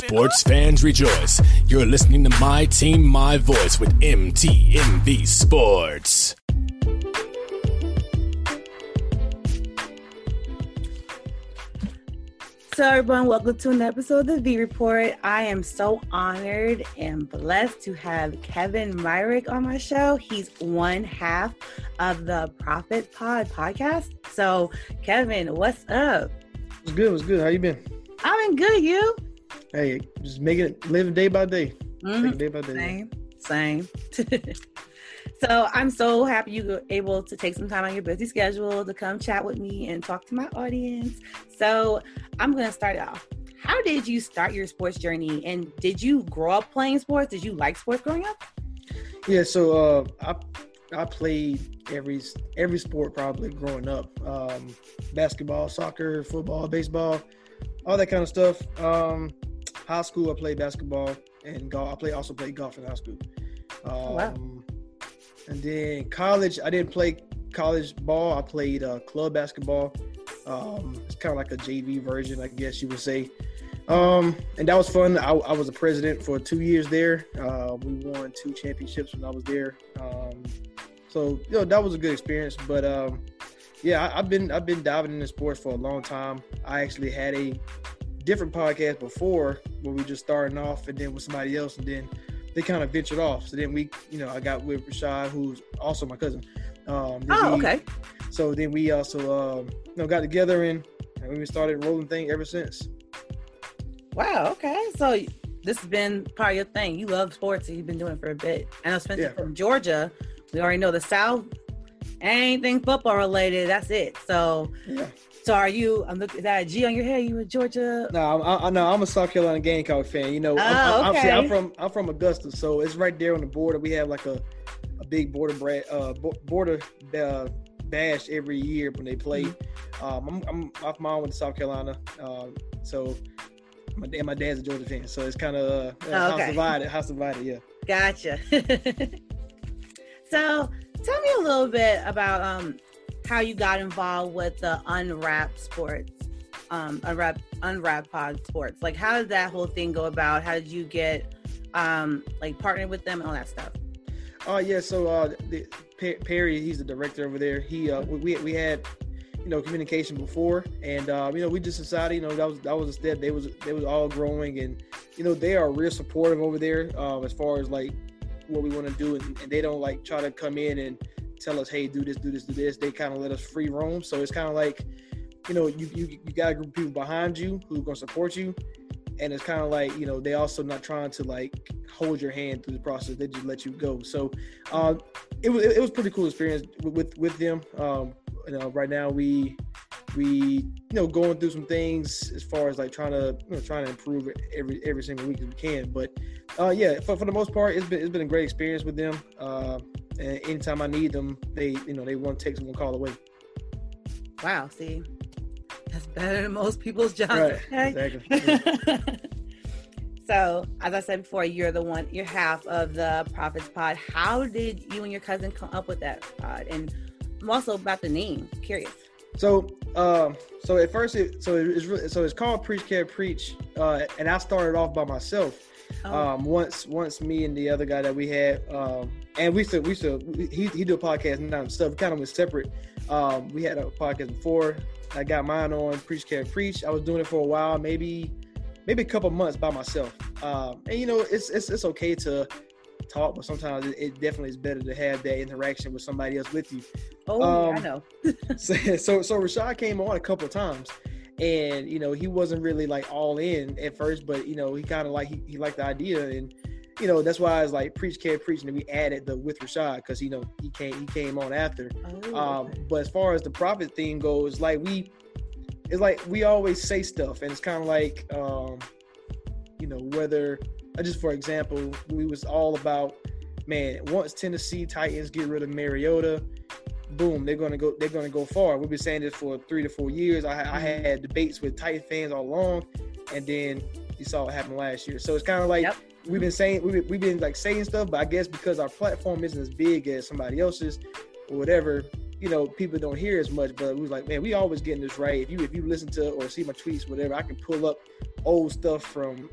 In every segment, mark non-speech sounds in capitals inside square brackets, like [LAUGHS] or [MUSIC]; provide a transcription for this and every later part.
Sports fans rejoice. You're listening to My Team, My Voice with MTMV Sports. So, everyone, welcome to an episode of the V Report. I am so honored and blessed to have Kevin Myrick on my show. He's one half of the Prophet Pod podcast. So, Kevin, what's up? What's good? What's good? How you been? I've been good. You? Hey, just making it, living day by day. Mhm. Day by day. Same, same. [LAUGHS] so I'm so happy you were able to take some time on your busy schedule to come chat with me and talk to my audience. So I'm gonna start off. How did you start your sports journey? And did you grow up playing sports? Did you like sports growing up? Yeah. So uh, I I played every every sport probably growing up. Um, basketball, soccer, football, baseball, all that kind of stuff. Um, high school, I played basketball and golf. I play also played golf in high school. Um, Wow. And then college, I didn't play college ball. I played uh, club basketball. Um, it's kind of like a JV version, I guess you would say. Um, and that was fun. I, I was a president for two years there. Uh, we won two championships when I was there. Um, so you know that was a good experience. But um, yeah, I, I've been I've been diving into sports for a long time. I actually had a different podcast before where we just starting off, and then with somebody else, and then they kind of ventured off. So then we, you know, I got with Rashad, who's also my cousin. Um, Oh, we- okay. So then we also, um, you know, got together and, and we started rolling thing ever since. Wow. Okay. So this has been part of your thing. You love sports and you've been doing it for a bit. And I know Spencer Yeah. from Georgia. We already know the South. Anything football related, that's it. So, Yeah. So are you? I'm looking. Is that a G on your head? You in Georgia? No, I, I know I'm a South Carolina Gamecock fan. You know, I'm, Oh, I'm, I'm, see, okay. I'm from I'm from Augusta, so it's right there on the border. We have like a, a big border bra- uh, border uh, bash every year when they play. Mm-hmm. Um, I'm, I'm my mom went to South Carolina, um, so my and my dad's a Georgia fan, so it's kind of uh, Oh, house okay. divided. House divided, yeah. Gotcha. [LAUGHS] so, tell me a little bit about um how you got involved with the Unwrapped Sports, um, Unwrapped Unwrap Pod Sports. Like, how did that whole thing go about? How did you get um like partnered with them and all that stuff? Oh yeah, so uh, the, Perry, he's the director over there. He uh, we we- we had you know communication before, and uh, you know we just decided you know that was that was a step. They was they was all growing, and you know they are real supportive over there um, as far as like what we want to do, and, and they don't like try to come in and tell us, hey, do this, do this, do this. They kind of let us free roam. So it's kind of like you know you, you you got a group of people behind you who are gonna support you. And it's kind of like you know they also not trying to like hold your hand through the process. They just let you go. So uh, it was it was pretty cool experience with with, with them. Um, you know, right now we we you know going through some things as far as like trying to you know trying to improve it every every single week as we can. But uh, yeah, for, for the most part, it's been it's been a great experience with them. Uh, and anytime I need them, they you know they one text one call away. Wow, see, that's better than most people's jobs. Right, okay? exactly. [LAUGHS] so, as I said before, you're the one, you're half of the Prophets Pod. How did you and your cousin come up with that pod? And I'm also about the name. Curious. So, um, so at first, it, so it's really, so it's called Preach Care Preach, uh, and I started off by myself. Oh, Um, once, once me and the other guy that we had, um, and we still, we still, he he do a podcast now and stuff. Kind of was separate. Um, we had a podcast before. I got mine on Preach Care Preach. I was doing it for a while, maybe, maybe a couple months by myself. Um, and you know, it's it's it's okay to talk, but sometimes it, it definitely is better to have that interaction with somebody else with you. oh yeah, I um, know. [LAUGHS] so, so so Rashad came on a couple of times and you know he wasn't really like all in at first but you know he kind of like he, he liked the idea and you know that's why I was like preach care preach and we added the with Rashad because you know he came he came on after Oh, um okay. but as far as the prophet thing goes like we it's like we always say stuff and it's kind of like um you know whether just for example we was all about man once Tennessee Titans get rid of Mariota boom, they're gonna go. They're gonna go far. We've been saying this for three to four years. I, I had debates with Titan fans all along, and then you saw what happened last year. So it's kind of like Yep. We've been saying we've been, we've been like saying stuff, but I guess because our platform isn't as big as somebody else's or whatever, you know, people don't hear as much. But we was like, man, we always getting this right. If you if you listen to or see my tweets, whatever, I can pull up old stuff from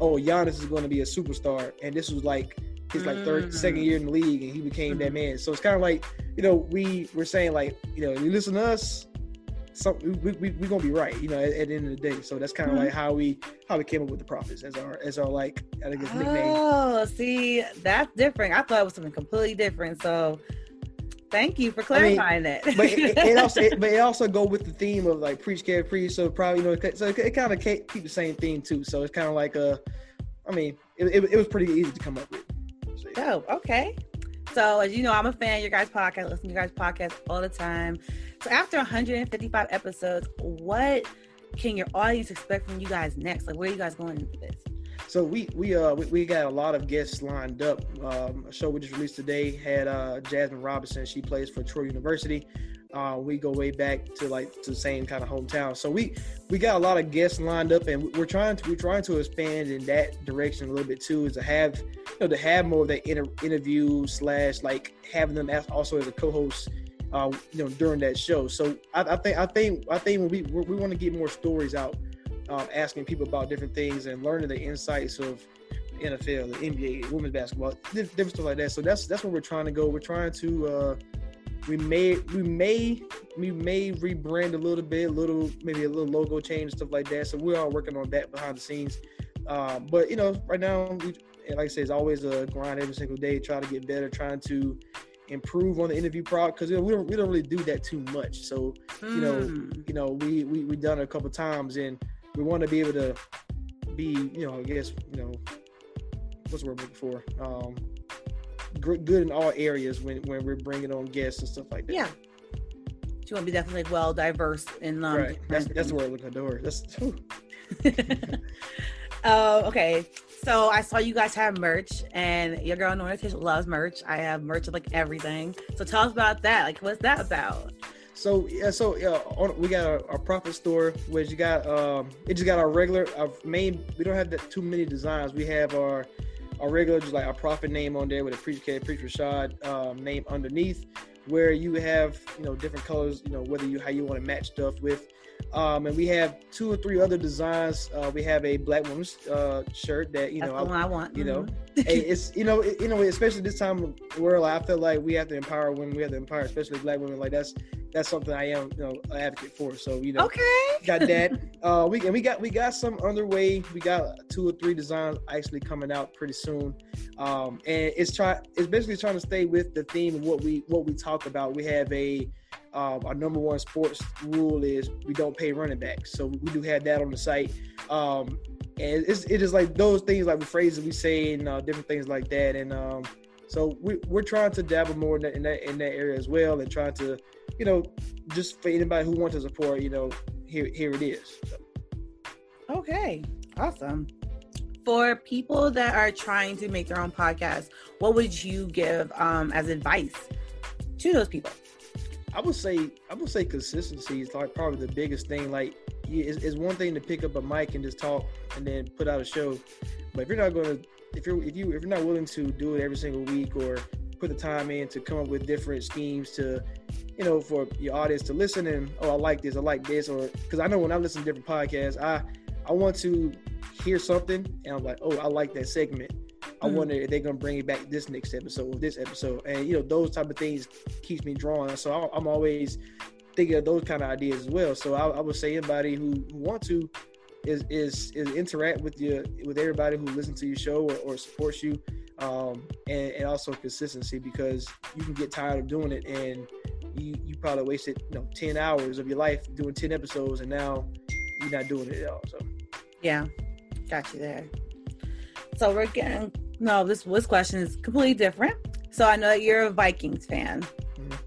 oh, Giannis is going to be a superstar, and this was like his like third, Mm. second year in the league, and he became that Mhm. man. So it's kind of like you know we we're saying like you know you listen to us, some we we we gonna be right, you know, at, at the end of the day. So that's kind of Mhm. like how we how we came up with the prophets as our as our like I guess nickname. Oh, see, that's different. I thought it was something completely different. So, thank you for I mean, clarifying that. but it, it also it, [LAUGHS] but it also go with the theme of like preach care preach so probably you know so it, it kind of keep the same theme too so it's kind of like a i mean it, it, it was pretty easy to come up with So, yeah. Dope. Okay. So as you know, I'm a fan of your guys' podcast. I listen to your guys' podcast all the time. So after 155 episodes, what can your audience expect from you guys next? Like, where are you guys going into this? so we we uh we, we got a lot of guests lined up um a show we just released today had uh jasmine robinson she plays for troy university uh we go way back to like to the same kind of hometown so we we got a lot of guests lined up and we're trying to we're trying to expand in that direction a little bit too is to have you know to have more of that inter- interview slash like having them as also as a co-host uh you know during that show so i, I think i think i think we we, we want to get more stories out um, asking people about different things and learning the insights of NFL, the NBA, women's basketball, different stuff like that. So that's that's where we're trying to go. We're trying to uh, we may we may we may rebrand a little bit, a little maybe a little logo change stuff like that. So we're all working on that behind the scenes. Um, but you know, right now, we, like I said, it's always a grind every single day, trying to get better, trying to improve on the interview product because you know, we don't we don't really do that too much. So you know, Mm. you know, we we we done it a couple times, and we want to be able to be, you know, I guess, you know, what's the word I'm looking for? Um, good in all areas when when we're bringing on guests and stuff like that. yeah. You want to be definitely well diverse in um. right. That's that's the word I'm looking for. That's. Oh, [LAUGHS] [LAUGHS] okay. So I saw you guys have merch, and your girl Tish loves merch. I have merch of like everything. So tell us about that. Like, what's that about? So yeah, so yeah, on, we got our, our prophet store, which you got um, it just got our regular, our main. We don't have that too many designs. We have our our regular, just like our prophet name on there with a preach K, preach Rashad um, name underneath, where you have you know different colors, you know whether you how you want to match stuff with. Um, and we have two or three other designs. Uh, we have a black woman's uh, shirt that you That's know the one I want. you know, Mhm. hey, [LAUGHS] it's you know, it, you know, especially this time of the world, I feel like we have to empower women. We have to empower, especially black women. Like that's that's something I am, you know, an advocate for. So you know, Okay. got that. [LAUGHS] Uh, we and we got we got some underway. We got two or three designs actually coming out pretty soon. Um, and it's try it's basically trying to stay with the theme of what we what we talk about. We have a um, our number one sports rule is we don't pay running backs. So we do have that on the site. Um, and it's it is like those things like the phrases we say and uh, different things like that. And um, so we, we're trying to dabble more in that, in that in that area as well, and trying to, you know, just for anybody who wants to support, you know, here here it is. So, Okay. Awesome. For people that are trying to make their own podcast, what would you give um, as advice to those people? I would say I would say consistency is like probably the biggest thing. Like it's, it's one thing to pick up a mic and just talk and then put out a show, but if you're not gonna if you're if you if you're not willing to do it every single week or put the time in to come up with different schemes to you know for your audience to listen and oh I like this I like this or because I know when I listen to different podcasts I I want to hear something and I'm like oh I like that segment. I Mhm. wonder if they're gonna bring it back this next episode or this episode. And you know those type of things keeps me drawn so I, I'm always thinking of those kind of ideas as well. So I, I would say anybody who, who want to is is is interact with you with everybody who listens to your show or, or supports you um, and, and also consistency because you can get tired of doing it and you, you probably wasted you know 10 hours of your life doing 10 episodes and now you're not doing it at all so Yeah, got you there. So we're getting no. This this question is completely different. So I know that you're a Vikings fan. Mhm.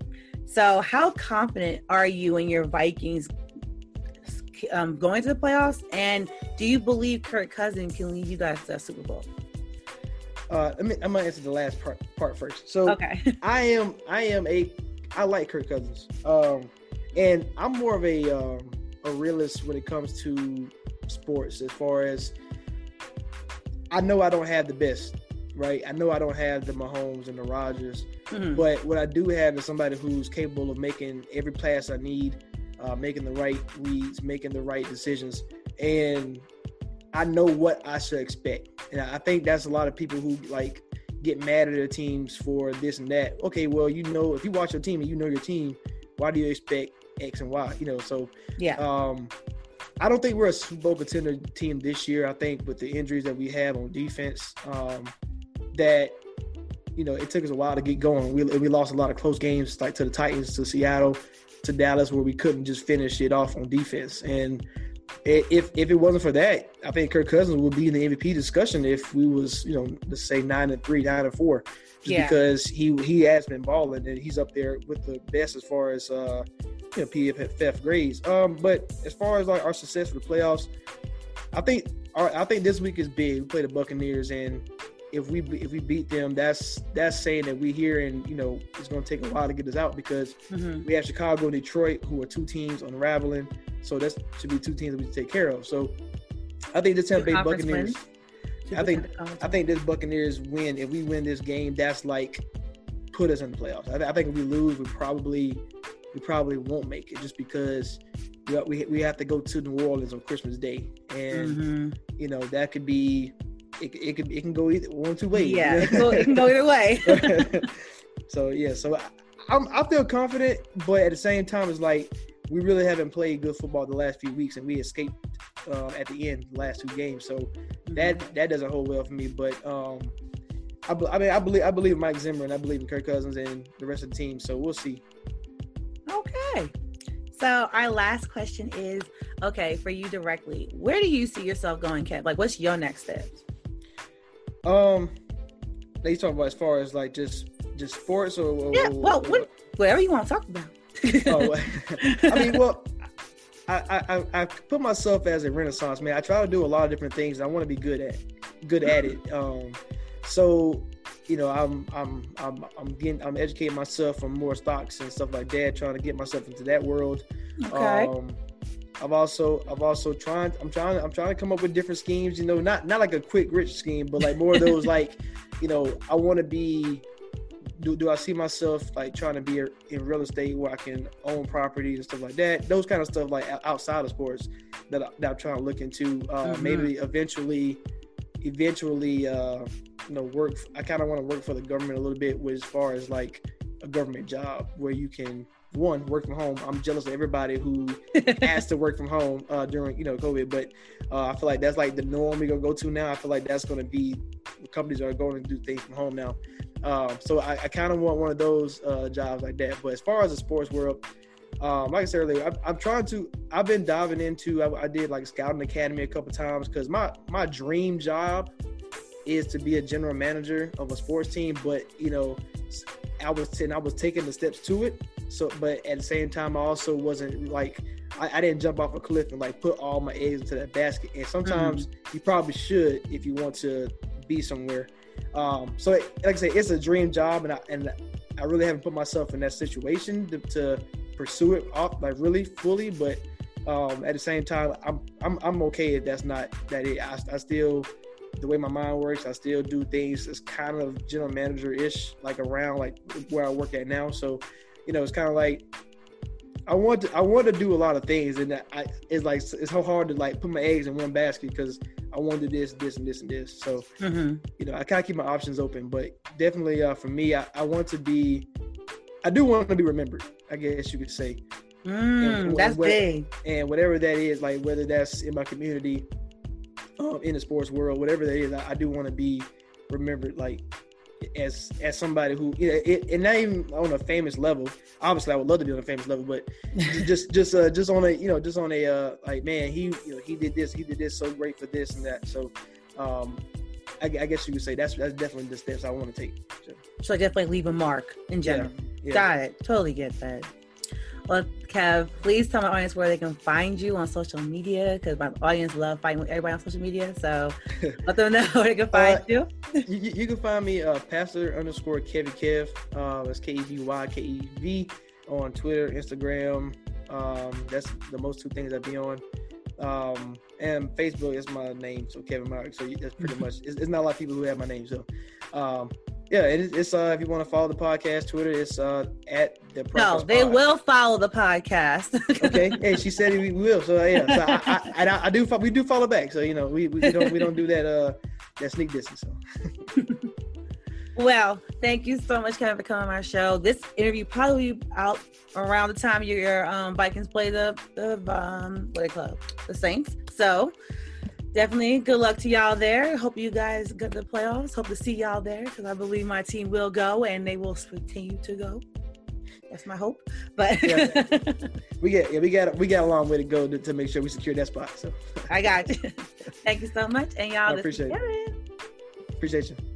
So how confident are you in your Vikings um, going to the playoffs? And do you believe Kirk cousin can lead you guys to a Super Bowl? Uh, let me, I'm gonna answer the last part part first so Okay. [LAUGHS] I am I am a I like Kirk Cousins. Um and I'm more of a um a realist when it comes to sports as far as I know I don't have the best, right? I know I don't have the Mahomes and the Rodgers, Mhm. but what I do have is somebody who's capable of making every pass I need, uh, making the right reads, making the right decisions. And I know what I should expect, and I think that's a lot of people who like get mad at their teams for this and that. Okay, well, you know, if you watch your team and you know your team, why do you expect X and Y? You know, so yeah. Um, I don't think we're a Super Bowl contender team this year. I think with the injuries that we have on defense, um, that you know it took us a while to get going. We we lost a lot of close games, like to the Titans, to Seattle, to Dallas, where we couldn't just finish it off on defense. And if if it wasn't for that, I think Kirk Cousins would be in the MVP discussion if we was you know let's say nine and three, nine and four, just yeah. because he he has been balling and he's up there with the best as far as uh, you know PFF grades. Um, but as far as like our success for the playoffs, I think our, I think this week is big. We play the Buccaneers, and if we if we beat them, that's that's saying that we here and you know it's going to take a while to get us out because mm-hmm. we have Chicago and Detroit who are two teams unraveling. So that should be two teams that we take care of. So I think this Tampa Bay Buccaneers. I think I think this Buccaneers win. If we win this game, that's like put us in the playoffs. I, I think if we lose, we probably we probably won't make it just because we, we, we have to go to New Orleans on Christmas Day, and mm-hmm. you know that could be it, it can it can go either one two ways. Yeah, it, can go, it can go either way. [LAUGHS] so yeah, so I, I'm, I feel confident, but at the same time, it's like we really haven't played good football the last few weeks, and we escaped uh, at the end the last two games. So mm-hmm. that that doesn't hold well for me. But um, I, I mean, I believe I believe Mike Zimmer, and I believe in Kirk Cousins and the rest of the team. So we'll see. Okay. So our last question is okay for you directly. Where do you see yourself going, Kev? Like, what's your next steps? Um, they talk about as far as like just just sports or, or yeah, well, or, what, whatever you want to talk about. [LAUGHS] oh, I mean, well, I, I I put myself as a renaissance man. I try to do a lot of different things. I want to be good at good at it. Um, so you know, I'm I'm I'm I'm getting I'm educating myself from more stocks and stuff like that, trying to get myself into that world. Okay. Um, I've also I've also trying I'm trying I'm trying to come up with different schemes. You know, not not like a quick rich scheme, but like more of those [LAUGHS] like, you know, I want to be. Do, do I see myself like trying to be in real estate where I can own property and stuff like that? Those kind of stuff like outside of sports that, I, that I'm trying to look into. Uh, mm-hmm. Maybe eventually, eventually, uh, you know, work. I kind of want to work for the government a little bit, with as far as like a government job where you can one work from home. I'm jealous of everybody who [LAUGHS] has to work from home uh, during you know COVID, but uh, I feel like that's like the norm we're gonna go to now. I feel like that's gonna be companies are going to do things from home now. Um, so I, I kind of want one of those uh, jobs like that. But as far as the sports world, um, like I said earlier, I, am trying to. I've been diving into. I, I did like scouting academy a couple times because my my dream job is to be a general manager of a sports team. But you know, I was and I was taking the steps to it. So, but at the same time, I also wasn't like I, I didn't jump off a cliff and like put all my eggs into that basket. And sometimes mm-hmm. you probably should if you want to be somewhere. Um, so, like I say, it's a dream job, and I and I really haven't put myself in that situation to, to pursue it off like really fully. But um, at the same time, I'm I'm I'm okay if that's not that it. I, I still the way my mind works, I still do things as kind of general manager ish, like around like where I work at now. So, you know, it's kind of like I want to I want to do a lot of things, and I it's like it's so hard to like put my eggs in one basket because I want to do this, this, and this, and this. So, mm-hmm. you know, I kind of keep my options open, but definitely uh, for me, I, I want to be, I do want to be remembered. I guess you could say. Mm, and, that's what, big. And whatever that is, like whether that's in my community um, in the sports world, whatever that is, I, I do want to be remembered like as as somebody who you know, it, and not even on a famous level. Obviously, I would love to be on a famous level, but [LAUGHS] just just uh, just on a you know just on a uh, like man, he you know he did this, he did this so great for this and that. So, um, I, I guess you could say that's that's definitely the steps I want to take. So, so definitely leave a mark in general. Yeah, yeah. Got it. Totally get that. Well, Kev, please tell my audience where they can find you on social media because my audience love fighting with everybody on social media. So [LAUGHS] let them know where they can find uh, you. you. You can find me uh, Pastor underscore Kevy Kev. Uh, that's K E V Y K E V on Twitter, Instagram. Um, that's the most two things I be on. Um, and Facebook is my name, so Kevin Mark. So that's pretty [LAUGHS] much. It's, it's, not a lot of people who have my name. So, um, yeah, it is, it's uh if you want to follow the podcast Twitter, it's uh at the No, they Pod. will follow the podcast. [LAUGHS] Okay, hey, she said we will. So yeah, so I, I, and I, I do we do follow back. So you know we, we don't we don't do that uh that sneak distance. So [LAUGHS] Well, thank you so much, Kevin, for coming on our show. This interview probably out around the time your um, Vikings play the the um, what they call it? the Saints. So definitely good luck to y'all there. Hope you guys get the playoffs. Hope to see y'all there because I believe my team will go and they will continue to go. That's my hope. But Yeah. [LAUGHS] we get yeah we got we got a long way to go to, to make sure we secure that spot. So I got you. Thank you so much, and y'all I appreciate it. appreciate you.